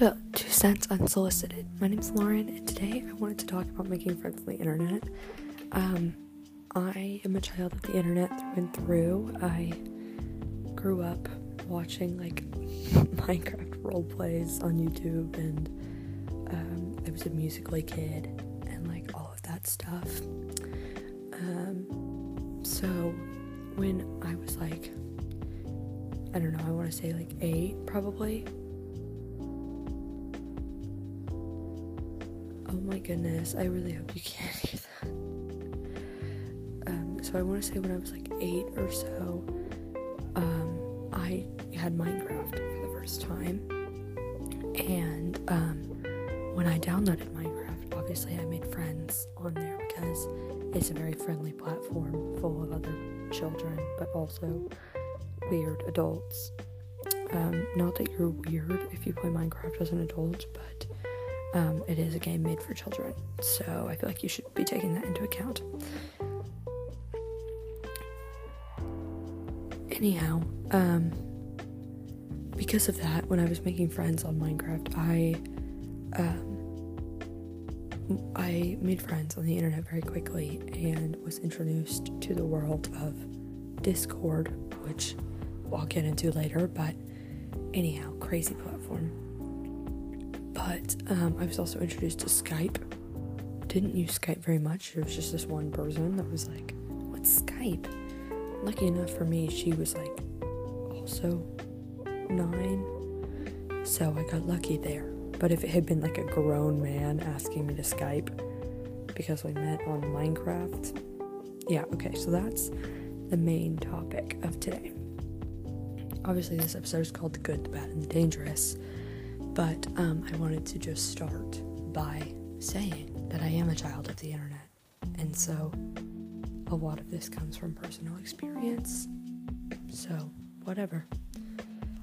welcome to Two Cents Unsolicited. My name is Lauren, and today I wanted to talk about making friends on the internet. Um, I am a child of the internet through and through. I grew up watching like Minecraft role plays on YouTube, and um, I was a Musical.ly kid, and like all of that stuff. Um, so when I was like, I don't know, I want to say like eight, probably. My goodness, I really hope you can't hear that. Um, so I want to say when I was like eight or so, um, I had Minecraft for the first time. And um, when I downloaded Minecraft, obviously I made friends on there because it's a very friendly platform full of other children, but also weird adults. Um, not that you're weird if you play Minecraft as an adult, but um, it is a game made for children, so I feel like you should be taking that into account. Anyhow, um, because of that, when I was making friends on Minecraft, I um, I made friends on the internet very quickly and was introduced to the world of Discord, which I'll get into later. But anyhow, crazy platform. But um, I was also introduced to Skype. Didn't use Skype very much. There was just this one person that was like, "What's Skype?" Lucky enough for me, she was like also nine, so I got lucky there. But if it had been like a grown man asking me to Skype because we met on Minecraft, yeah, okay, so that's the main topic of today. Obviously, this episode is called The Good, the Bad, and the Dangerous. But um, I wanted to just start by saying that I am a child of the internet. And so a lot of this comes from personal experience. So, whatever.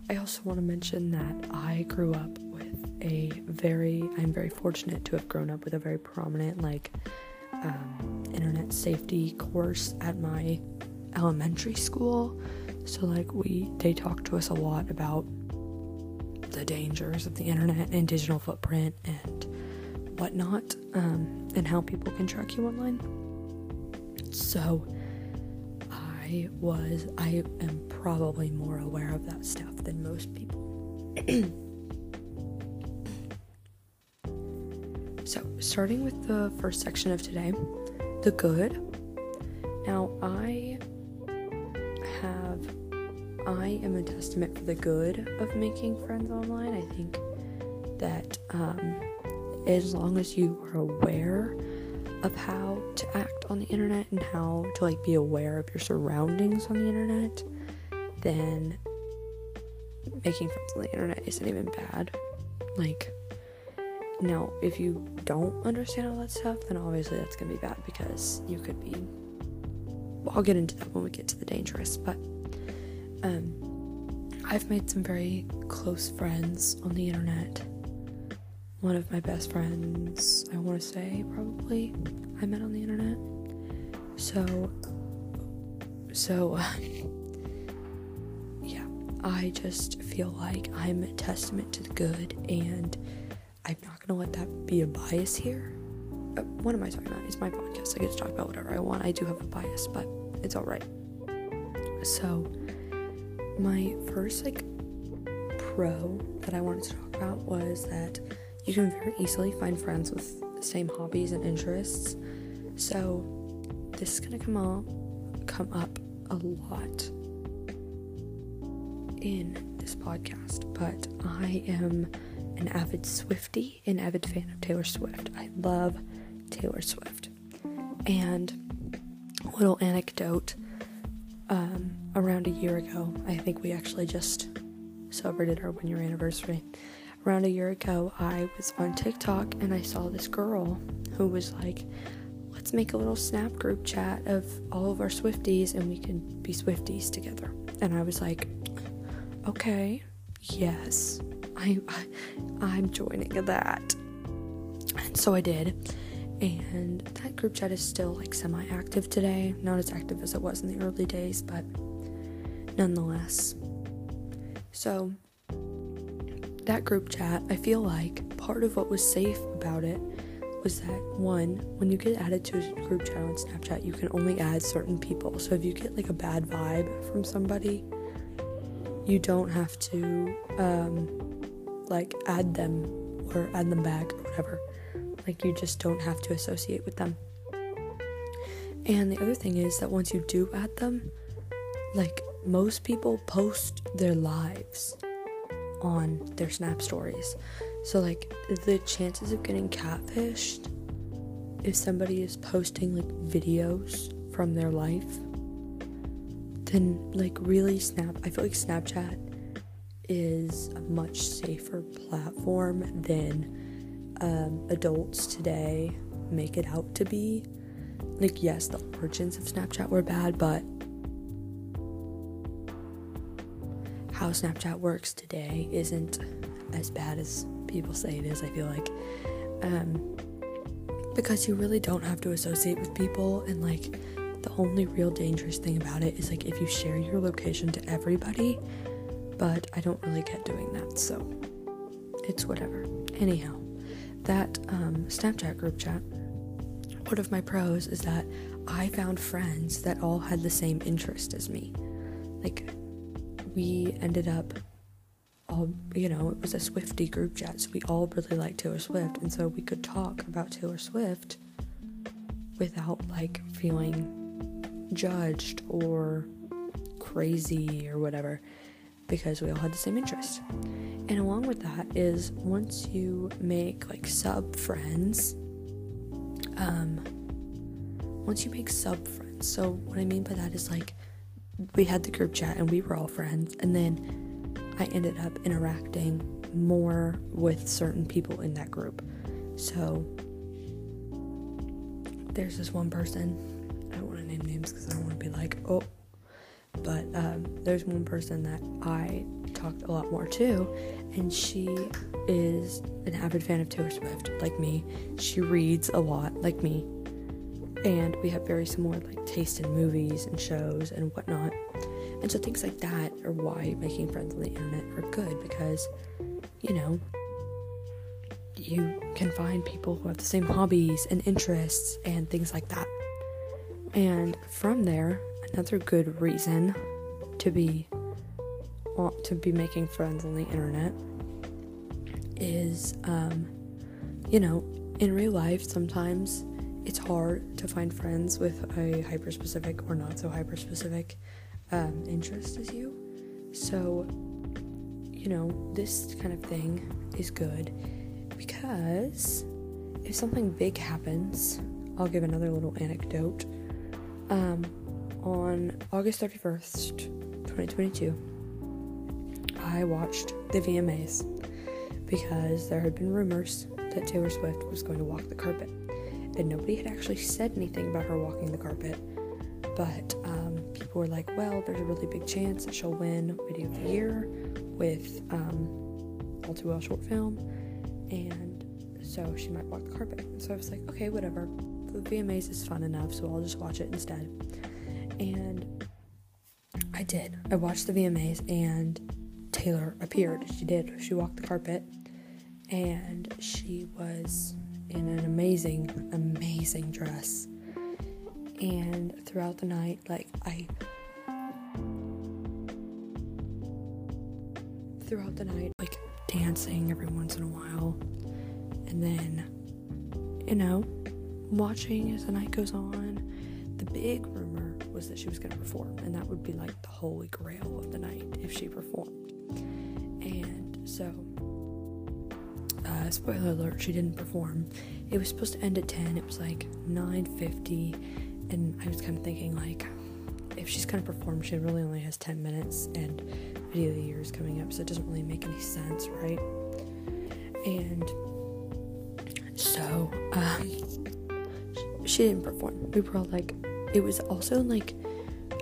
I also want to mention that I grew up with a very, I'm very fortunate to have grown up with a very prominent, like, um, internet safety course at my elementary school. So, like, we, they talked to us a lot about the dangers of the internet and digital footprint and whatnot, um, and how people can track you online. So, I was, I am probably more aware of that stuff than most people. so, starting with the first section of today, the good. Now, I I am a testament for the good of making friends online. I think that um, as long as you are aware of how to act on the internet and how to like be aware of your surroundings on the internet, then making friends on the internet isn't even bad. Like now, if you don't understand all that stuff, then obviously that's gonna be bad because you could be. Well, I'll get into that when we get to the dangerous, but um, I've made some very close friends on the internet. One of my best friends, I want to say, probably, I met on the internet. So, so, yeah, I just feel like I'm a testament to the good, and I'm not gonna let that be a bias here. Uh, what am I talking about? It's my podcast. I get to talk about whatever I want. I do have a bias, but it's alright. So, my first like pro that I wanted to talk about was that you can very easily find friends with the same hobbies and interests. So this is gonna come up come up a lot in this podcast, but I am an avid Swifty, an avid fan of Taylor Swift. I love Taylor Swift. And little anecdote um, around a year ago. I think we actually just celebrated our one year anniversary. Around a year ago, I was on TikTok and I saw this girl who was like, let's make a little snap group chat of all of our Swifties and we can be Swifties together. And I was like, okay, yes, I, I I'm joining that. And so I did. And that group chat is still like semi active today. Not as active as it was in the early days, but nonetheless. So, that group chat, I feel like part of what was safe about it was that one, when you get added to a group chat on Snapchat, you can only add certain people. So if you get like a bad vibe from somebody, you don't have to um, like add them or add them back or whatever. Like you just don't have to associate with them. And the other thing is that once you do add them, like most people post their lives on their snap stories. So like the chances of getting catfished if somebody is posting like videos from their life then like really snap I feel like Snapchat is a much safer platform than um, adults today make it out to be. Like yes, the origins of Snapchat were bad, but how Snapchat works today isn't as bad as people say it is, I feel like. Um, because you really don't have to associate with people, and like the only real dangerous thing about it is like if you share your location to everybody, but I don't really get doing that, so it's whatever. Anyhow, that um, Snapchat group chat, one of my pros is that I found friends that all had the same interest as me. Like, we ended up all, you know, it was a Swifty group chat, so we all really liked Taylor Swift, and so we could talk about Taylor Swift without like feeling judged or crazy or whatever because we all had the same interest. And along with that is once you make like sub friends, um, once you make sub friends, so what I mean by that is like we had the group chat and we were all friends, and then I ended up interacting more with certain people in that group. So there's this one person, I don't want to name names because I don't want to be like, oh, but um, there's one person that I talked a lot more to, and she is an avid fan of Taylor Swift, like me. She reads a lot, like me, and we have very similar like taste in movies and shows and whatnot. And so things like that are why making friends on the internet are good because, you know, you can find people who have the same hobbies and interests and things like that. And from there, another good reason to be to be making friends on the internet is um, you know, in real life sometimes it's hard to find friends with a hyper specific or not so hyper specific um, interest as you. So, you know, this kind of thing is good because if something big happens, I'll give another little anecdote. Um, on August 31st, 2022, I watched the VMAs because there had been rumors that Taylor Swift was going to walk the carpet. And nobody had actually said anything about her walking the carpet. But um, people were like, well, there's a really big chance that she'll win Video of the Year with um, All Too Well short film. And so she might walk the carpet. So I was like, okay, whatever. The VMAs is fun enough, so I'll just watch it instead. And I did. I watched the VMAs and Taylor appeared. She did. She walked the carpet and she was in an amazing, amazing dress. And throughout the night, like, I. Throughout the night, like, dancing every once in a while. And then, you know, watching as the night goes on. The big rumor was that she was going to perform, and that would be like the holy grail of the night if she performed. And so, uh, spoiler alert, she didn't perform. It was supposed to end at 10. It was like 9:50, and I was kind of thinking like, if she's gonna perform, she really only has 10 minutes, and video of the year is coming up, so it doesn't really make any sense, right? And so, um, she didn't perform. We were all like, it was also like,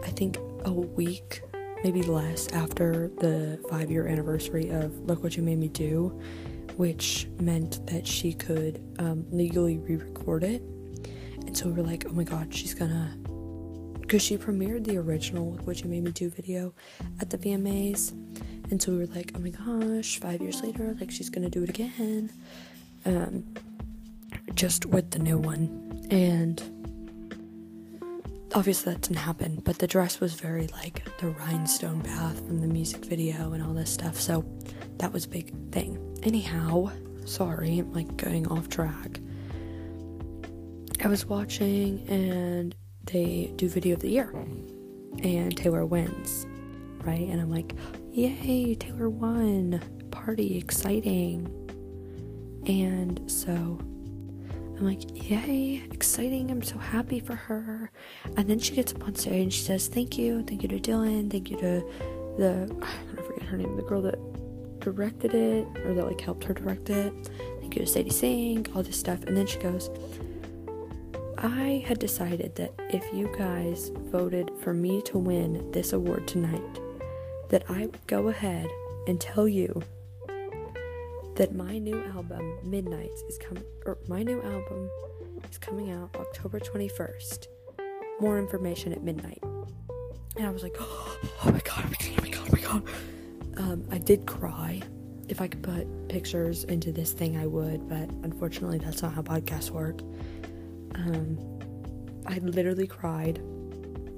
I think a week, maybe less, after the five year anniversary of Look What You Made Me Do which meant that she could um, legally re record it. And so we were like, oh my god, she's gonna. Because she premiered the original What You Made Me Do video at the VMAs. And so we were like, oh my gosh, five years later, like she's gonna do it again. Um, just with the new one. And obviously that didn't happen, but the dress was very like the rhinestone bath from the music video and all this stuff. So that was a big thing. Anyhow, sorry, I'm like going off track. I was watching and they do video of the year and Taylor wins, right? And I'm like, yay, Taylor won. Party, exciting. And so I'm like, yay, exciting. I'm so happy for her. And then she gets up on stage and she says, thank you. Thank you to Dylan. Thank you to the, I'm gonna forget her name, the girl that directed it or that like helped her direct it. Thank you to Sadie Sink, all this stuff. And then she goes, I had decided that if you guys voted for me to win this award tonight, that I would go ahead and tell you that my new album Midnights is coming or my new album is coming out October 21st. More information at midnight. And I was like, oh my god, oh my god, oh my god. Oh Um, I did cry. If I could put pictures into this thing, I would, but unfortunately, that's not how podcasts work. Um, I literally cried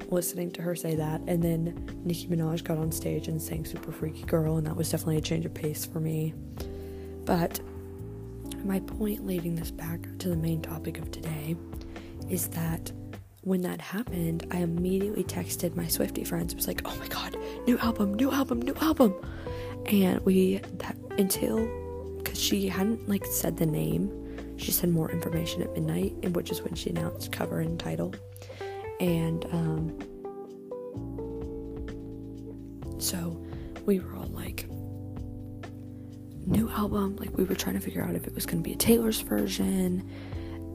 listening to her say that, and then Nicki Minaj got on stage and sang Super Freaky Girl, and that was definitely a change of pace for me. But my point leading this back to the main topic of today is that when that happened, I immediately texted my Swifty friends. It was like, oh my god, new album, new album, new album. And we, that, until, because she hadn't like said the name, she said more information at midnight, and which is when she announced cover and title. And um, so we were all like, new album. Like we were trying to figure out if it was going to be a Taylor's version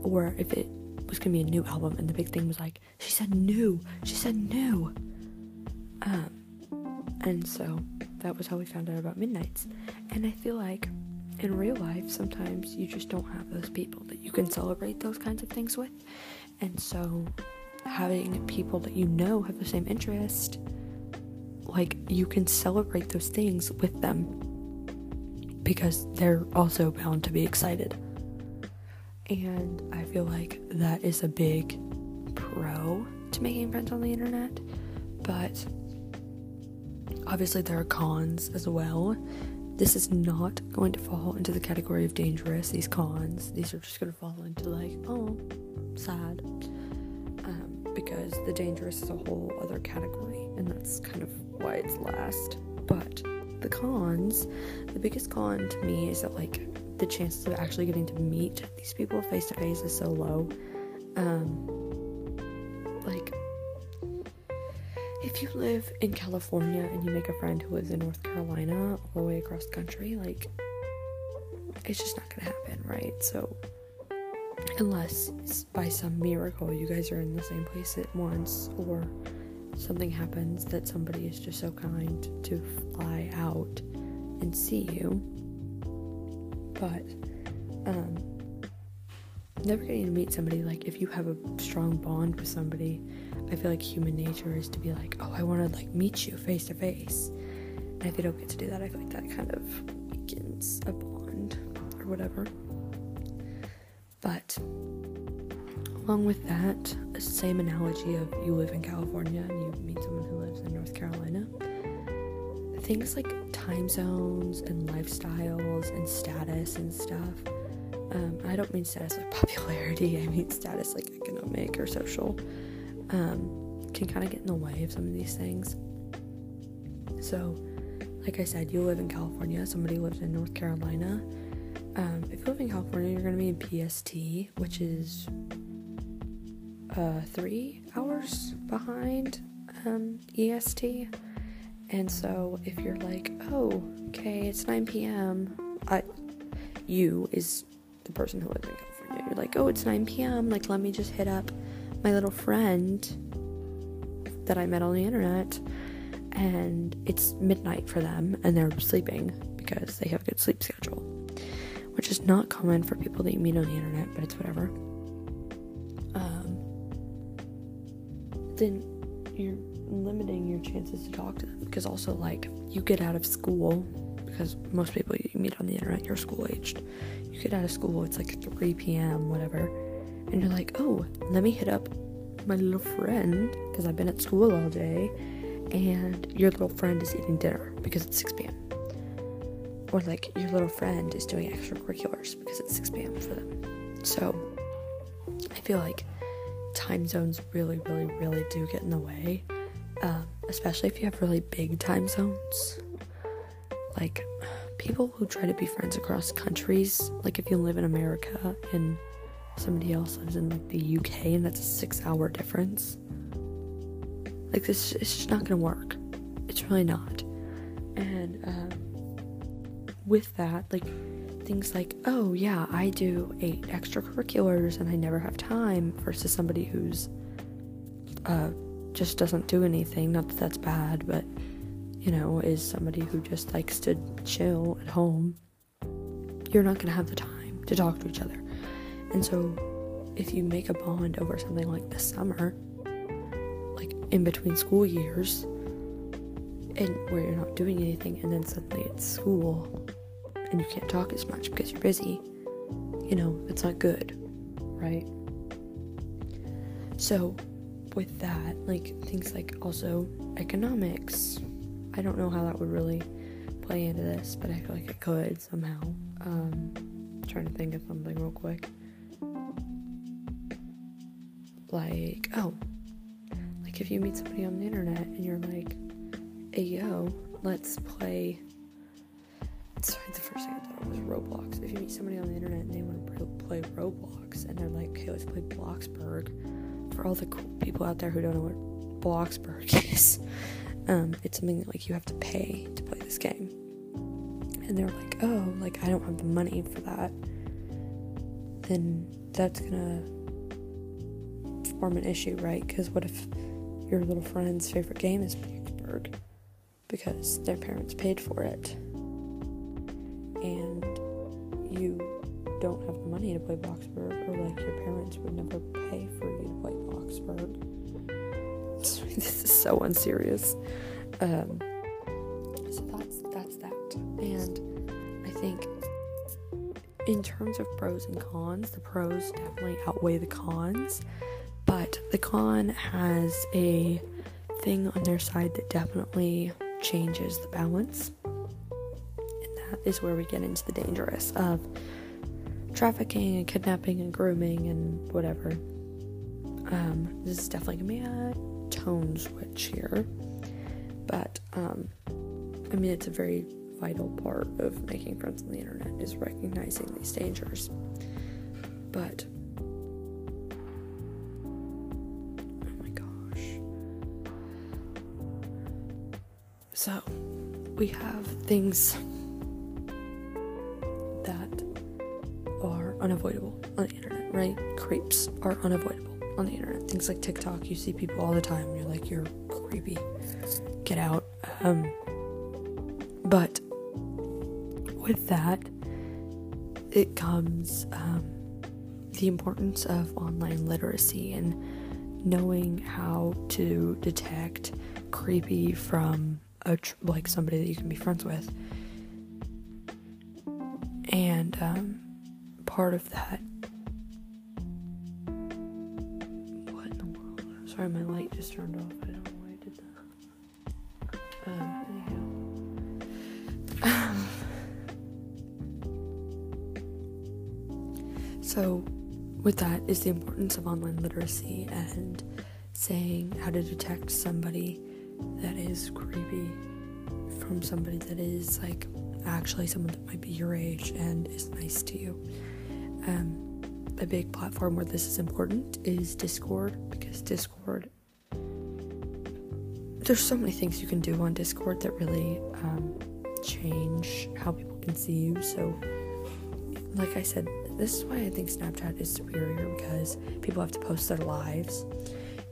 or if it was to be a new album. And the big thing was like, she said new. She said new. Um, and so that was how we found out about Midnights. And I feel like in real life, sometimes you just don't have those people that you can celebrate those kinds of things with. And so, having people that you know have the same interest, like you can celebrate those things with them because they're also bound to be excited. And I feel like that is a big pro to making friends on the internet, but obviously there are cons as well this is not going to fall into the category of dangerous, these cons. These are just going to fall into like, oh, sad. Um, because the dangerous is a whole other category, and that's kind of why it's last. But the cons, the biggest con to me is that like the chances of actually getting to meet these people face to face is so low. Um, like if you live in California and you make a friend who lives in North Carolina all the way across the country, like it's just not gonna happen, right? So unless by some miracle you guys are in the same place at once or something happens that somebody is just so kind to fly out and see you. But um never getting to meet somebody like if you have a strong bond with somebody I feel like human nature is to be like, oh, I want to like meet you face to face. And if you don't get to do that, I feel like that kind of weakens a bond or whatever. But along with that, same analogy of you live in California and you meet someone who lives in North Carolina. Things like time zones and lifestyles and status and stuff. Um, I don't mean status like popularity, I mean status like economic or social um, can kind of get in the way of some of these things. So, like I said, you live in California, somebody lives in North Carolina. Um, if you live in California, you're going to be in PST, which is uh, three hours behind um, EST. And so if you're like, oh, okay, it's 9 p.m., I, you is the person who lives in California. You're like, oh, it's 9 p.m., like, let me just hit up my little friend that I met on the internet, and it's midnight for them, and they're sleeping because they have a good sleep schedule, which is not common for people that you meet on the internet, but it's whatever. Um, then you're limiting your chances to talk to them. Because also like you get out of school because most people you meet on the internet you're school aged. You get out of school it's like 3 p.m whatever. And you're like oh let me hit up my little friend because i've been at school all day and your little friend is eating dinner because it's 6 p.m or like your little friend is doing extracurriculars because it's 6 p.m for them. So i feel like time zones really really really do get in the way um, especially if you have really big time zones. Like people who try to be friends across countries, like if you live in America and somebody else lives in like the UK and that's a six hour difference. Like this it's just not gonna work. It's really not. And um, with that, like things like, oh yeah, I do eight extracurriculars and I never have time versus somebody who's uh just doesn't do anything. Not that that's bad, but you know, is somebody who just likes to chill at home. You're not going to have the time to talk to each other. And so, if you make a bond over something like the summer, like in between school years, and where you're not doing anything, and then suddenly it's school and you can't talk as much because you're busy, you know, it's not good, right? So, with that, like things like also economics. I don't know how that would really play into this, but I feel like it could somehow. Um, trying to think of something real quick. Like, oh, like if you meet somebody on the internet and you're like, hey yo, let's play. Meet somebody on the internet and they want to play Roblox and they're like, okay, let's play Bloxburg for all the cool people out there who don't know what Bloxburg is, um, it's something that like you have to pay to play this game. And they're like, oh, like I don't have the money for that. Then that's gonna form an issue, right? Because what if your little friend's favorite game is Bloxburg because their parents paid for it, you don't have the money to play Bloxburg, or like your parents would never pay for you to play Bloxburg. this is so unserious. Um, so that's that's that, and I think in terms of pros and cons, the pros definitely outweigh the cons, but the con has a thing on their side that definitely changes the balance. That is where we get into the dangerous of trafficking and kidnapping and grooming and whatever. Um, this is definitely gonna be a tone switch here, but um, I mean, it's a very vital part of making friends on the internet is recognizing these dangers. But oh my gosh, so we have things unavoidable on the internet, right? Creeps are unavoidable on the internet. Things like TikTok, you see people all the time. You're like, you're creepy. Get out. Um, but with that, it comes um, the importance of online literacy and knowing how to detect creepy from a tr- like somebody that you can be friends with. Part of that. What in the world? Sorry, my light just turned off. I don't know why I did that. Um, anyhow. so, with that is the importance of online literacy and saying how to detect somebody that is creepy from somebody that is like actually someone that might be your age and is nice to you. Um, a big platform where this is important is Discord because Discord. There's so many things you can do on Discord that really um, change how people can see you. So, like I said, this is why I think Snapchat is superior because people have to post their lives,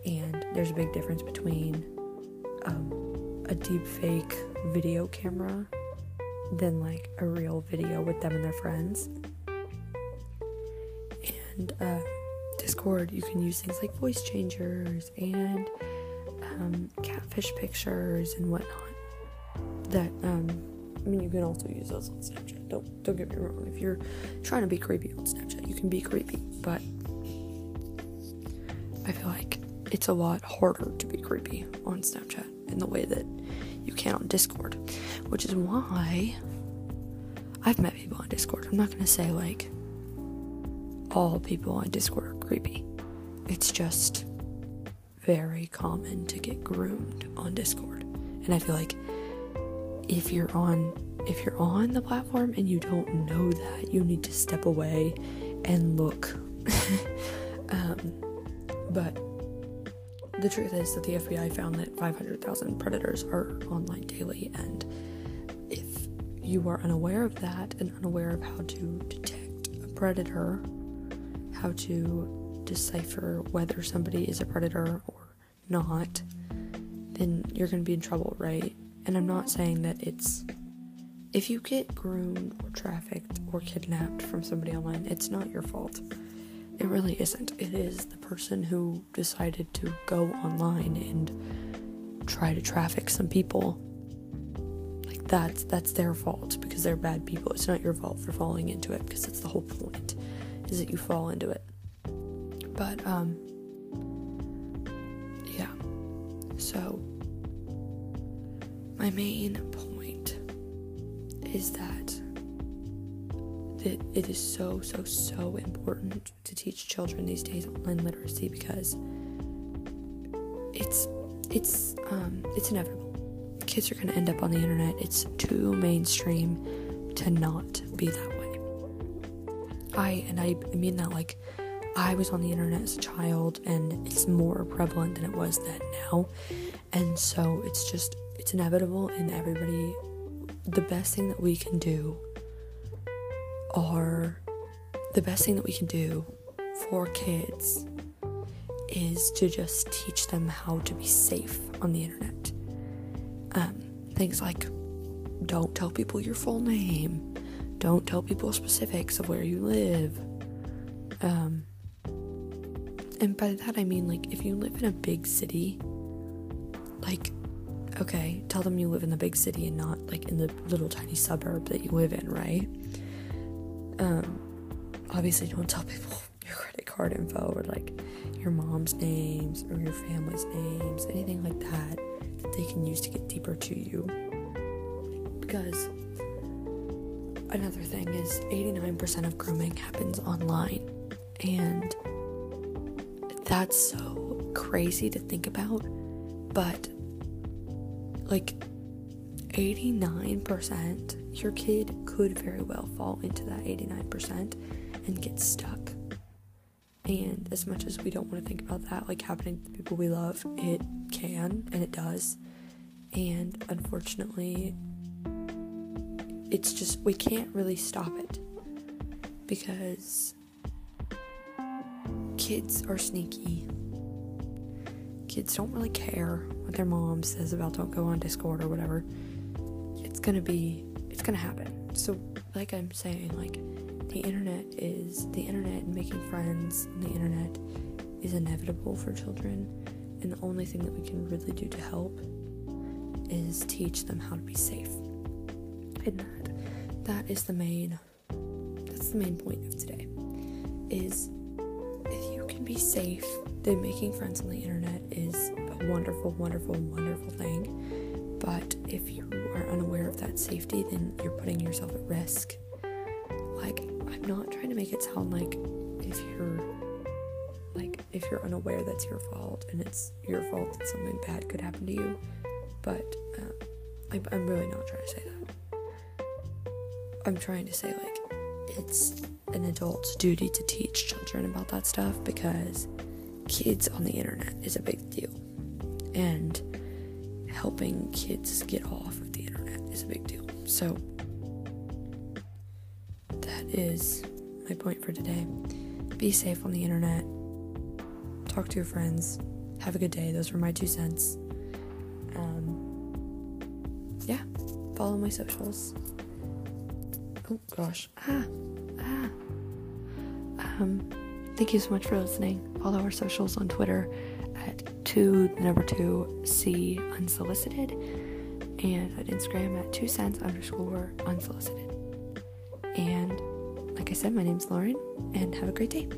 and there's a big difference between um, a deep fake video camera than like a real video with them and their friends and uh, Discord, you can use things like voice changers and um, catfish pictures and whatnot. That um, I mean, you can also use those on Snapchat. Don't don't get me wrong. If you're trying to be creepy on Snapchat, you can be creepy, but I feel like it's a lot harder to be creepy on Snapchat in the way that you can on Discord, which is why I've met people on Discord. I'm not gonna say like all people on Discord are creepy. It's just very common to get groomed on Discord. And I feel like if you're on if you're on the platform and you don't know that, you need to step away and look. um, but the truth is that the FBI found that 500,000 predators are online daily, and if you are unaware of that and unaware of how to detect a predator, how to decipher whether somebody is a predator or not, then you're going to be in trouble, right? And I'm not saying that it's. If you get groomed or trafficked or kidnapped from somebody online, it's not your fault. It really isn't. It is the person who decided to go online and try to traffic some people. Like that's that's their fault because they're bad people. It's not your fault for falling into it because that's the whole point is that you fall into it. But um yeah. So my main point is that it is so so so important to teach children these days online literacy because it's it's um it's inevitable. Kids are going to end up on the internet. It's too mainstream to not be that. I and I mean that like I was on the internet as a child and it's more prevalent than it was then now. And so it's just it's inevitable and everybody the best thing that we can do are the best thing that we can do for kids is to just teach them how to be safe on the internet. Um, things like don't tell people your full name, don't tell people specifics of where you live. Um, and by that I mean like if you live in a big city, like okay, tell them you live in the big city and not like in the little tiny suburb that you live in, right? Um, obviously, don't tell people your credit card info or like your mom's names or your family's names, anything like that that they can use to get deeper to you. Because another thing is 89% of grooming happens online, and that's so crazy to think about, but like 89%, your kid could very well fall into that 89% and get stuck. And as much as we don't want to think about that, like happening to people we love, it can and it does. And unfortunately, it's just, we can't really stop it because kids are sneaky. Kids don't really care what their mom says about don't go on Discord or whatever, it's gonna be, it's gonna happen. So, like I'm saying, like, the internet is, the internet and making friends on the internet is inevitable for children, and the only thing that we can really do to help is teach them how to be safe. And that, that is the main, that's the main point of today, is if you can be safe, then making friends on the internet is a wonderful, wonderful, wonderful thing. But if you are unaware of that safety, then you're putting yourself at risk. Like, I'm not trying to make it sound like if you're like if you're unaware that's your fault and it's your fault that something bad could happen to you but uh, I, i'm really not trying to say that i'm trying to say like it's an adult's duty to teach children about that stuff because kids on the internet is a big deal and helping kids get off of the internet is a big deal. So that is my point for today. Be safe on the internet. Talk to your friends. Have a good day. Those were my two cents. Um, yeah, follow my socials. Oh gosh. Ah, ah. Um, thank you so much for listening. Follow our socials on Twitter at two number two C unsolicited and at Instagram at two cents underscore unsolicited. And like I said, my name's Lauren, and have a great day.